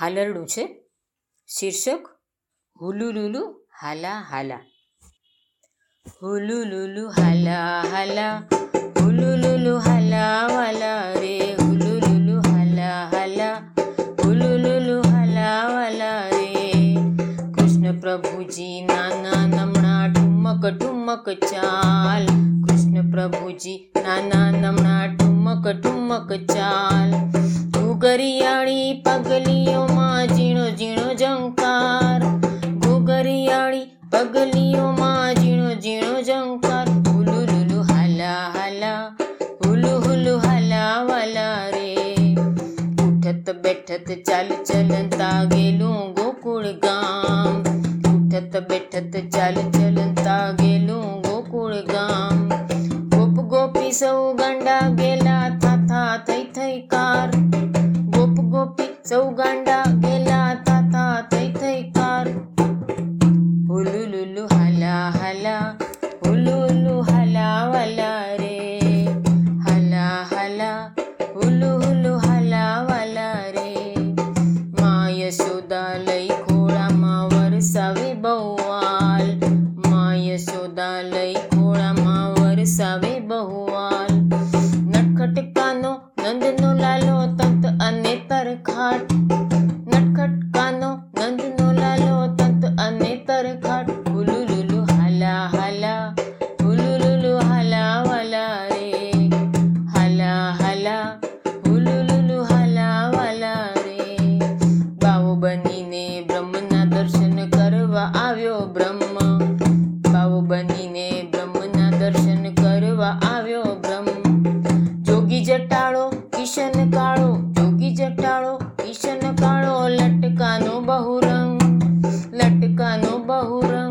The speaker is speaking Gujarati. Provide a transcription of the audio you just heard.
હાલરડું છે. શીર્ષક, હુલુલુલુ હાલા હાલા. હુલુલુલુ હાલા હાલા, હુલુલુલુ હાલા વાલા રે. હુલુલુલુ હાલા હાલા, હુલુલુલુ હાલા વાલા રે. કૃષ્ણ પ્રભુજી નાના નમણા ઠુમક ઠુમક ચાલ. કૃષ્ણ પ્રભુજી નાના નમણા ઠુમક ઠુમક ચાલ. ઘુઘરિયાળી પગલીઓમાં ઝીણો ઝીણો ઝંકાર. ઘુઘરિયાળી પગલીઓમાં ઝીણો ઝીણો ઝંકાર. હુલુ લુલુ હાલા હાલા, હુલુ હુલુ હાલા વાલા રે. ઉઠત બેઠત ચાલ ચલતા ગેલું ગોકુળ ગામ. ઉઠત બેઠત ચાલ ચલતા ગેલું ગોકુળ ગામ. ગોપ ગોપી સૌ ગાંડા ગેલા હાલા હાલા હુલુ હુલુ હાલા વાલા રે હાલા હાલા હુલુ હુલુ હાલા વાલા રે મા યશોદા લઈ ખોળામાં વરસાવે બહુવાલ મા યશોદા લઈ ખોળામાં વરસાવે બહુવાલ નટખટ કાનો નંદનો લાલો તત અને તરખાટ નટખટ વાલા, હુલુલુલુ હાલા વાલા રે. બાવો બનીને બ્રહ્મના દર્શન કરવા આવ્યો બ્રહ્મ. બાવો બનીને બ્રહ્મના દર્શન કરવા આવ્યો બ્રહ્મ. જોગી જટાળો, કિશન કાળો, જોગી જટાળો, કિશન કાળો, લટકાનો બહુરંગ લટકાનો બહુરંગ.